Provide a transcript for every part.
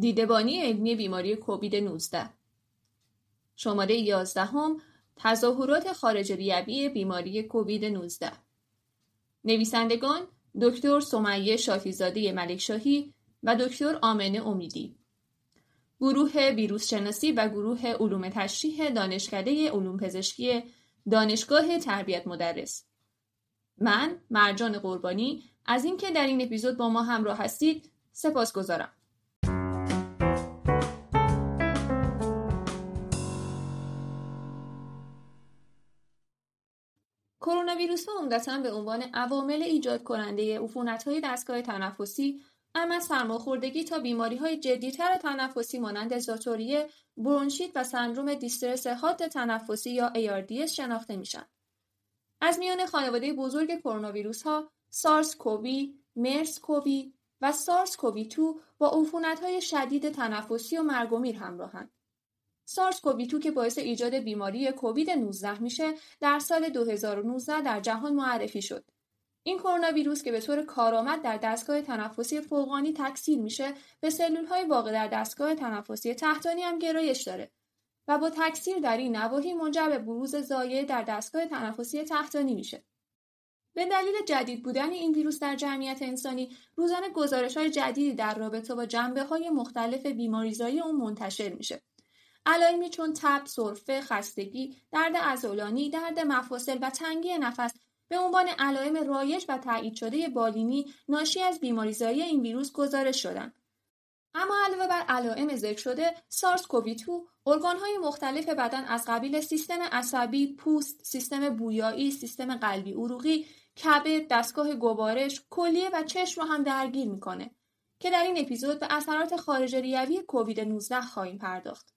دیدبانی علمی بیماری کووید 19 شماره 11 هم تظاهرات خارج ریوی بیماری کووید 19 نویسندگان دکتر سمیه شافیزاده ملکشاهی و دکتر آمنه امیدی. گروه ویروس شناسی و گروه علوم تشریح دانشکده علوم پزشکی دانشگاه تربیت مدرس. من مرجان قربانی از اینکه در این اپیزود با ما همراه هستید سپاس کرونا ویروس ها عمدتا به عنوان عوامل ایجاد کننده عفونت های دستگاه تنفسی اما سرماخوردگی تا بیماری های جدیتر تنفسی مانند زاتوریه، برونشیت و سندروم دیسترس حاد تنفسی یا ARDS شناخته میشن. از میان خانواده بزرگ کرونا ویروس ها سارس کووی، مرس کووی و سارس کووی 2 با های شدید تنفسی و مرگ و میر همراهند. سارس کووی 2 که باعث ایجاد بیماری کووید 19 میشه در سال 2019 در جهان معرفی شد. این کرونا ویروس که به طور کارآمد در دستگاه تنفسی فوقانی تکثیر میشه به سلول های واقع در دستگاه تنفسی تحتانی هم گرایش داره و با تکثیر در این نواحی منجر به بروز زایه در دستگاه تنفسی تحتانی میشه. به دلیل جدید بودن این ویروس در جمعیت انسانی روزانه گزارش های جدیدی در رابطه با جنبه های مختلف بیماریزایی اون منتشر میشه. علائمی چون تب، سرفه، خستگی، درد عضلانی، درد مفاصل و تنگی نفس به عنوان علائم رایج و تایید شده بالینی ناشی از بیماریزایی این ویروس گزارش شدند. اما علاوه بر علائم ذکر شده سارس کووی 2 ارگانهای مختلف بدن از قبیل سیستم عصبی، پوست، سیستم بویایی، سیستم قلبی عروقی، کبد، دستگاه گوارش، کلیه و چشم رو هم درگیر می‌کنه که در این اپیزود به اثرات خارج ریوی کووید 19 خواهیم پرداخت.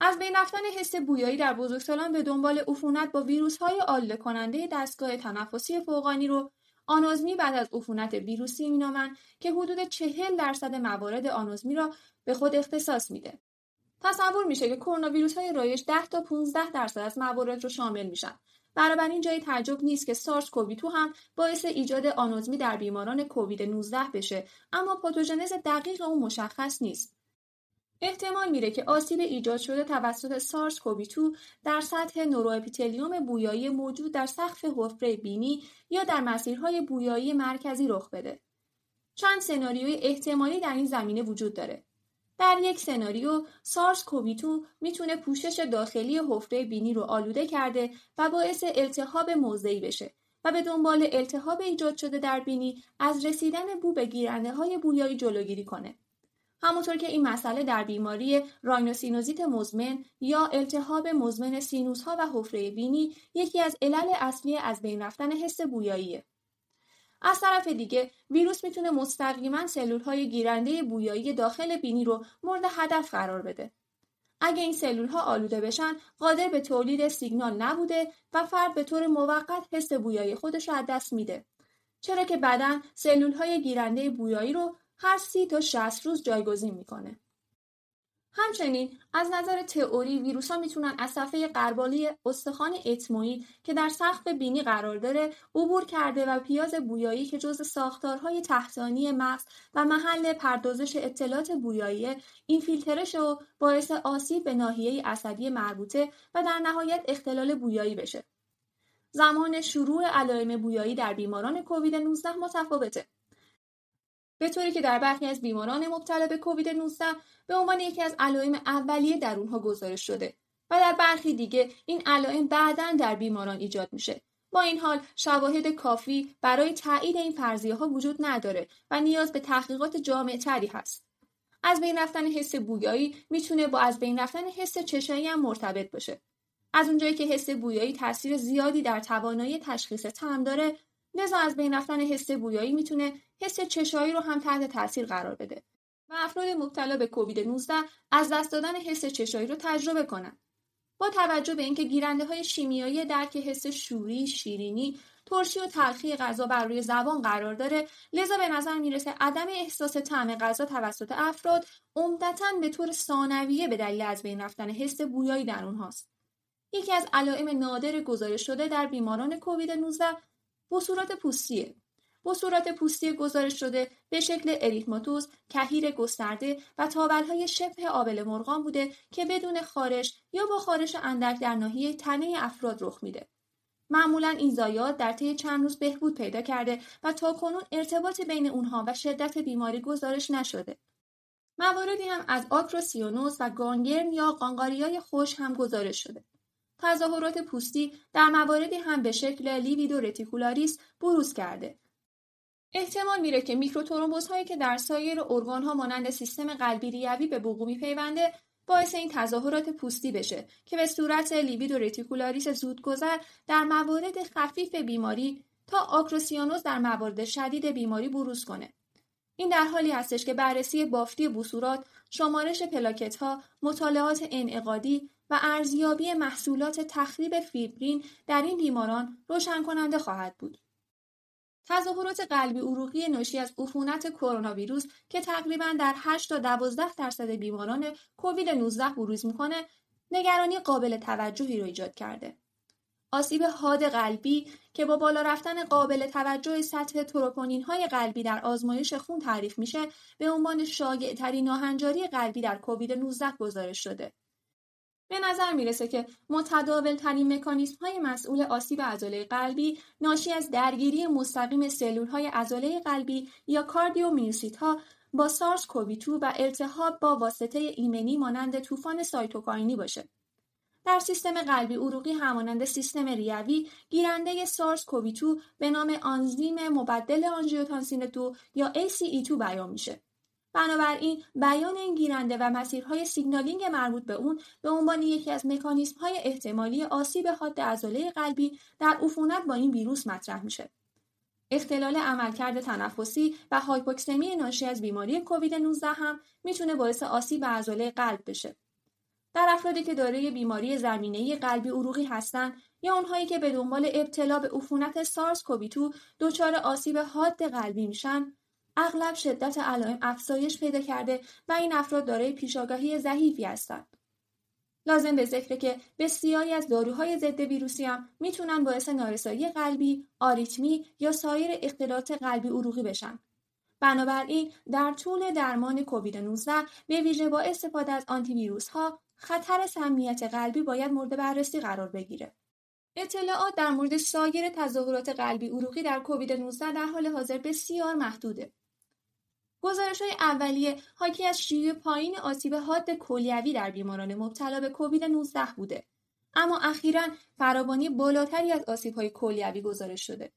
از بین رفتن حس بویایی در بزرگسالان به دنبال عفونت با ویروس های آلوده کننده دستگاه تنفسی فوقانی رو آنوزمی بعد از عفونت ویروسی مینامند که حدود چهل درصد موارد آنوزمی را به خود اختصاص میده. تصور میشه که کرونا ویروس های رایج 10 تا 15 درصد از موارد رو شامل میشن. این جای تعجب نیست که سارس کووی 2 هم باعث ایجاد آنوزمی در بیماران کووید 19 بشه اما پاتوژنز دقیق اون مشخص نیست. احتمال میره که آسیب ایجاد شده توسط سارس کووی 2 در سطح نوروپیتلیوم بویایی موجود در سقف حفره بینی یا در مسیرهای بویایی مرکزی رخ بده. چند سناریوی احتمالی در این زمینه وجود داره. در یک سناریو سارس کووی 2 می‌تونه پوشش داخلی حفره بینی رو آلوده کرده و باعث التهاب موضعی بشه و به دنبال التهاب ایجاد شده در بینی از رسیدن بو به گیرنده های بویایی جلوگیری کنه. همونطور که این مسئله در بیماری راینوسینوزیت مزمن یا التهاب مزمن سینوس ها و حفره بینی یکی از علل اصلی از بین رفتن حس بویاییه. از طرف دیگه ویروس می‌تونه مستقیما سلول های گیرنده بویایی داخل بینی رو مورد هدف قرار بده. اگه این سلول ها آلوده بشن قادر به تولید سیگنال نبوده و فرد به طور موقت حس بویایی خودش رو از دست میده. چرا که بدن سلول های گیرنده بویایی رو هر سی تا 60 روز جایگزین می‌کنه. همچنین از نظر تئوری ویروس ها می‌تونن از صفحه قربالی استخوان اتموئید که در سقف بینی قرار داره عبور کرده و پیاز بویایی که جز ساختارهای تحتانی مغز و محل پردازش اطلاعات بویایی این فیلترش و باعث آسیب به ناحیه عصبی مربوطه و در نهایت اختلال بویایی بشه. زمان شروع علائم بویایی در بیماران کووید 19 متفاوته. به طوری که در برخی از بیماران مبتلا به کووید 19 به عنوان یکی از علائم اولیه در اونها گزارش شده و در برخی دیگه این علائم بعدا در بیماران ایجاد میشه. با این حال شواهد کافی برای تایید این فرضیه ها وجود نداره و نیاز به تحقیقات جامع تری هست. از بین رفتن حس بویایی می‌تونه با از بین رفتن حس چشایی هم مرتبط باشه. از اونجایی که حس بویایی تاثیر زیادی در توانایی تشخیص طعم داره لذا از بین رفتن حس بویایی می‌تونه حس چشایی رو هم تحت تاثیر قرار بده و افراد مبتلا به کووید 19 از دست دادن حس چشایی رو تجربه کنند. با توجه به اینکه گیرنده های شیمیایی درک حس شوری، شیرینی، ترشی و تلخی غذا بر روی زبان قرار داره لذا به نظر می‌رسه عدم احساس طعم غذا توسط افراد عمدتا به طور ثانویه به دلیل از بین رفتن حس بویایی در اونهاست یکی از علائم نادر گزارش شده در بیماران کووید 19 بصورات پوستیه بصورات پوستی گزارش شده به شکل اریتماتوس، کهیر گسترده و تابلهای شبه آبل مرغان بوده که بدون خارش یا با خارش اندک در ناحیه تنه افراد رخ میده. معمولا این زایات در طی چند روز بهبود پیدا کرده و تا کنون ارتباطی بین اونها و شدت بیماری گزارش نشده. مواردی هم از آکروسیانوس و گانگرن یا قانقاریای خشک هم گزارش شده. تظاهرات پوستی در مواردی هم به شکل livedo reticularis بروز کرده. احتمال میره که میکروترومبوز هایی که در سایر ارگان ها مانند سیستم قلبی ریوی به وقوع می‌پیونده باعث این تظاهرات پوستی بشه که به صورت livedo reticularis زودگذر در موارد خفیف بیماری تا آکروسیانوس در موارد شدید بیماری بروز کنه. این در حالی هستش که بررسی بافتی بصورات، شمارش پلاکت ها، مطالعات انعقادی و ارزیابی محصولات تخریب فیبرین در این بیماران روشن کننده خواهد بود. تظاهرات قلبی عروقی ناشی از عفونت کرونا ویروس که تقریبا در 8 تا 12 درصد بیماران کووید 19 بروز می‌کنه نگرانی قابل توجهی رو ایجاد کرده. آسیب حاد قلبی که با بالا رفتن قابل توجه سطح تروپونین های قلبی در آزمایش خون تعریف میشه به عنوان شایع ترین ناهنجاری قلبی در کووید 19 گزارش شده. به نظر می‌رسه که متداول ترین مکانیسم های مسئول آسیب عضله قلبی ناشی از درگیری مستقیم سلول های عضله قلبی یا کاردیومیوسیت ها با سارس کووی 2 و التهاب با واسطه ایمنی مانند طوفان سایتوکاینی باشه. در سیستم قلبی عروقی همانند سیستم ریوی گیرنده سارس کووی 2 به نام آنزیم مبدل آنژیوتانسین 2 یا ACE2 بیان میشه. بنابراین بیان این گیرنده و مسیرهای سیگنالینگ مربوط به اون به عنوان یکی از های احتمالی آسیب حاد عضله قلبی در عفونت با این ویروس مطرح میشه. اختلال عملکرد تنفسی و هایپوکسمی ناشی از بیماری کووید 19 هم می‌تونه باعث آسیب عضله قلب بشه. در افرادی که دارای بیماری زمینه قلبی عروقی هستند یا اونهایی که به دنبال ابتلا به عفونت سارس کووی 2 دچار آسیب حاد قلبی میشن اغلب شدت علائم افزایش پیدا کرده و این افراد دارای پیشاگاهی ضعیفی هستند. لازم به ذکره که بسیاری از داروهای ضد ویروسی هم می‌تونن باعث نارسایی قلبی، آریتمی یا سایر اختلالات قلبی عروقی بشن. بنابراین در طول درمان کووید 19 به ویژه با استفاده از آنتی ویروس ها خطر سمیت قلبی باید مورد بررسی قرار بگیره. اطلاعات در مورد سایر تظاهرات قلبی عروقی در کووید 19 در حال حاضر بسیار محدوده. گزارش های اولیه حاکی از شیوع پایین آسیب حاد کلیوی در بیماران مبتلا به کووید 19 بوده اما اخیرا فراوانی بالاتری از آسیب های کلیوی گزارش شده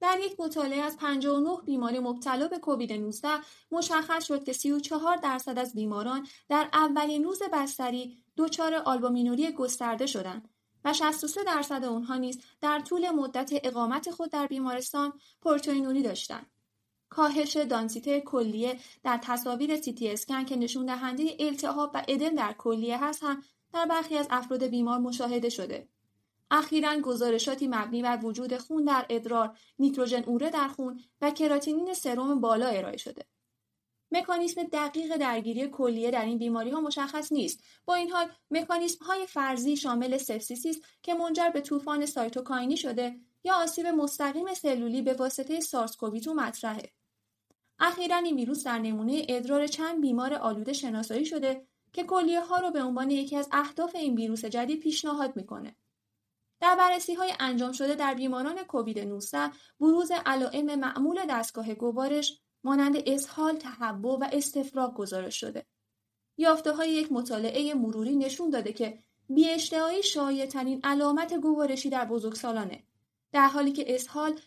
در یک مطالعه از 59 بیمار مبتلا به کووید 19 مشخص شد که 34 درصد از بیماران در اولین روز بستری دچار آلبومینوری گسترده شدند و 63 درصد آنها نیز در طول مدت اقامت خود در بیمارستان پروتئینوری داشتند. کاهش دانسیته کلیه در تصاویر سیتی اسکن که نشون دهنده التهاب و ادم در کلیه هست هم در برخی از افراد بیمار مشاهده شده. اخیرا گزارشاتی مبنی بر وجود خون در ادرار، نیتروژن اوره در خون و کراتینین سرم بالا ارائه شده. مکانیسم دقیق درگیری کلیه در این بیماری ها مشخص نیست. با این حال مکانیسم های فرضی شامل سپسیسی است که منجر به طوفان cytokine ی شده یا آسیب مستقیم سلولی به واسطه سارس کووی مطرحه. اخیرا این ویروس در نمونه ادرار چند بیمار آلوده شناسایی شده که کلیه ها رو به عنوان یکی از اهداف این ویروس جدید پیشنهاد می‌کنه. در بررسی های انجام شده در بیماران کووید 19 بروز علائم معمول دستگاه گوارش مانند اسهال، تهوع و استفراغ گزارش شده. یافته های یک مطالعه مروری نشون داده که بیاشتهایی شایع ترین علامت گوارشی در بزرگسالانه در حالی که اسهال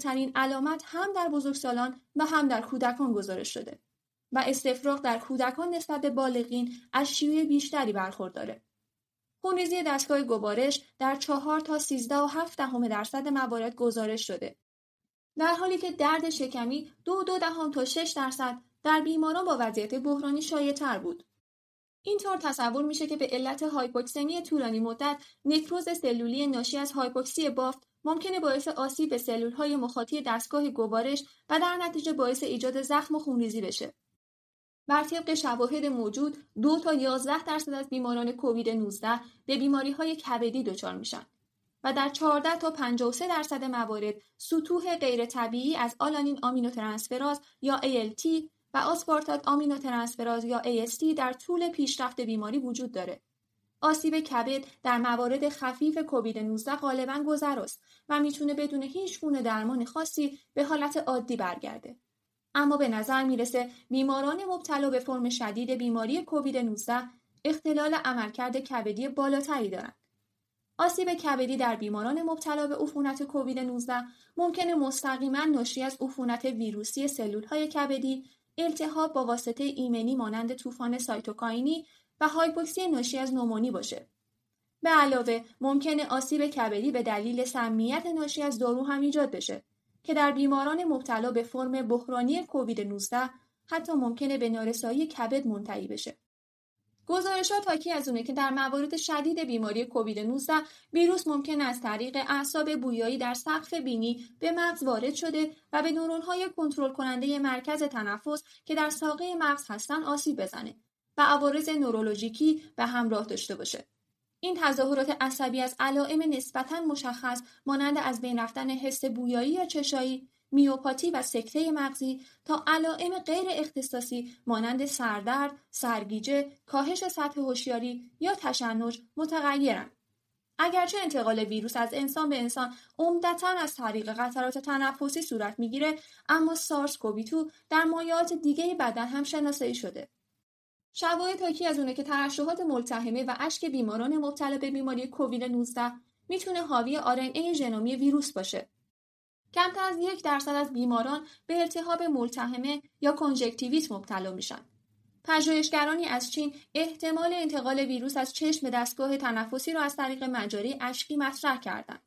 ترین علامت هم در بزرگسالان و هم در کودکان گزارش شده و استفراغ در کودکان نسبت به بالغین از شیوع بیشتری برخورداره. خونریزی دستگاه گوارش در چهار تا سیزده و هفت دهم درصد موارد گزارش شده. در حالی که درد شکمی دو دو دهم تا شش درصد در بیماران با وضعیت بحرانی شایع تر بود. اینطور تصور میشه که به علت هایپوکسمی طولانی مدت نکروز سلولی ناشی از هایپوکسی بافت ممکنه باعث آسیب به سلول های مخاطی دستگاه گوارش و در نتیجه باعث ایجاد زخم و خونریزی بشه. بر طبق شواهد موجود دو تا 11 درصد از بیماران کووید 19 به بیماری های کبدی دچار میشن. و در 14 تا 53 درصد موارد سطوح غیر طبیعی از آلانین آمینوترانسفراز یا ALT و آسپارتات آمینوترانسفراز یا AST در طول پیشرفت بیماری وجود داره. آسیب کبد در موارد خفیف کووید 19 غالبا گذراست و می‌تونه بدون هیچ گونه درمان خاصی به حالت عادی برگرده. اما به نظر می‌رسه بیماران مبتلا به فرم شدید بیماری کووید 19 اختلال عملکرد کبدی بالاتری دارند. آسیب کبدی در بیماران مبتلا به عفونت کووید 19 ممکنه مستقیما ناشی از عفونت ویروسی سلول های کبدی، التهاب با واسطه ایمنی مانند طوفان سایتوکاینی و هایپوکسی ناشی از نومونی باشه. به علاوه ممکنه آسیب کبدی به دلیل سمیت ناشی از دارو هم ایجاد بشه که در بیماران مبتلا به فرم بحرانی کووید 19 حتی ممکنه به نارسایی کبد منتهی بشه. گزارشات حاکی از اونه که در موارد شدید بیماری کووید 19 ویروس ممکن از طریق اعصاب بویایی در سقف بینی به مغز وارد شده و به نورون‌های کنترل کننده مرکز تنفس که در ساقه مغز هستن آسیب بزنه و عوارض نورولوژیکی به همراه داشته باشه. این تظاهرات عصبی از علائم نسبتا مشخص مانند از بین رفتن حس بویایی یا چشایی میوپاتی و سکته مغزی تا علائم غیر اختصاصی مانند سردرد، سرگیجه، کاهش سطح هوشیاری یا تشنج متغیرند. اگرچه انتقال ویروس از انسان به انسان عمدتا از طریق قطرات تنفسی صورت می‌گیره اما سارس کووی در مایعات دیگه بدن هم شناسایی شده شواهد حاکی از اونه که ترشحات ملتهمه و اشک بیماران مبتلا به بیماری کووید 19 می‌تونه حاوی آرن‌ای ژنومی ویروس باشه کمتر از یک درصد از بیماران به التهاب ملتهمه یا کنجکتیویت مبتلا میشن. پژوهشگرانی از چین احتمال انتقال ویروس از چشم به دستگاه تنفسی را از طریق مجاری اشکی مطرح کردند.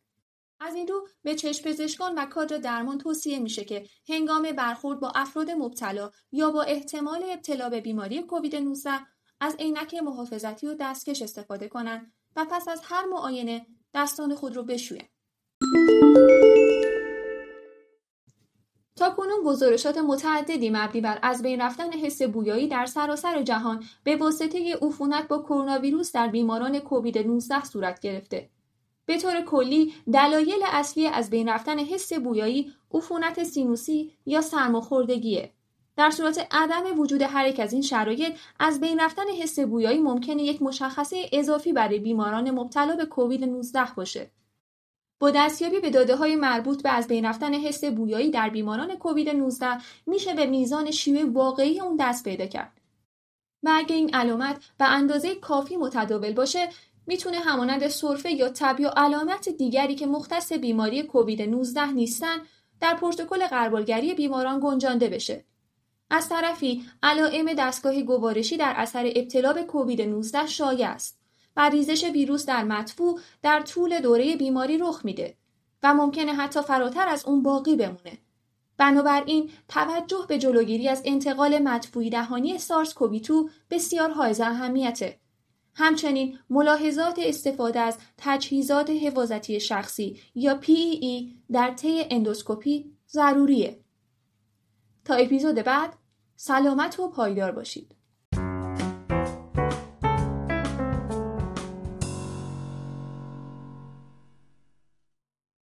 از این رو به چشم پزشکان و کادر درمان توصیه میشه که هنگام برخورد با افراد مبتلا یا با احتمال ابتلا به بیماری کووید 19 از عینک محافظتی و دستکش استفاده کنند و پس از هر معاینه دستان خود را بشویند. کنون گزارشات متعددی مبنی بر از بین رفتن حس بویایی در سراسر جهان به واسطه عفونت با کرونا ویروس در بیماران کووید 19 صورت گرفته. به طور کلی دلایل اصلی از بین رفتن حس بویایی عفونت سینوسی یا سرماخوردگیه. در صورت عدم وجود هر یک از این شرایط از بین رفتن حس بویایی ممکنه یک مشخصه اضافی برای بیماران مبتلا به کووید 19 باشه. با دستیابی به داده های مربوط به از بین رفتن حس بویایی در بیماران کووید 19 میشه به میزان شیوع واقعی اون دست پیدا کرد. و اگه این علامت به اندازه کافی متداول باشه می‌تونه همانند سرفه یا تب یا علامت دیگری که مختص بیماری کووید 19 نیستن در پروتکل قربالگری بیماران گنجانده بشه. از طرفی علائم دستگاه گوارشی در اثر ابتلا به کووید 19 شایع است. و ریزش ویروس در مدفوع در طول دوره بیماری رخ میده و ممکنه حتی فراتر از اون باقی بمونه. بنابراین توجه به جلوگیری از انتقال مدفوعی دهانی سارس کووی بسیار حائز اهمیته. همچنین ملاحظات استفاده از تجهیزات حفاظتی شخصی یا PEE در طی اندوسکوپی ضروریه. تا اپیزود بعد سلامت و پایدار باشید.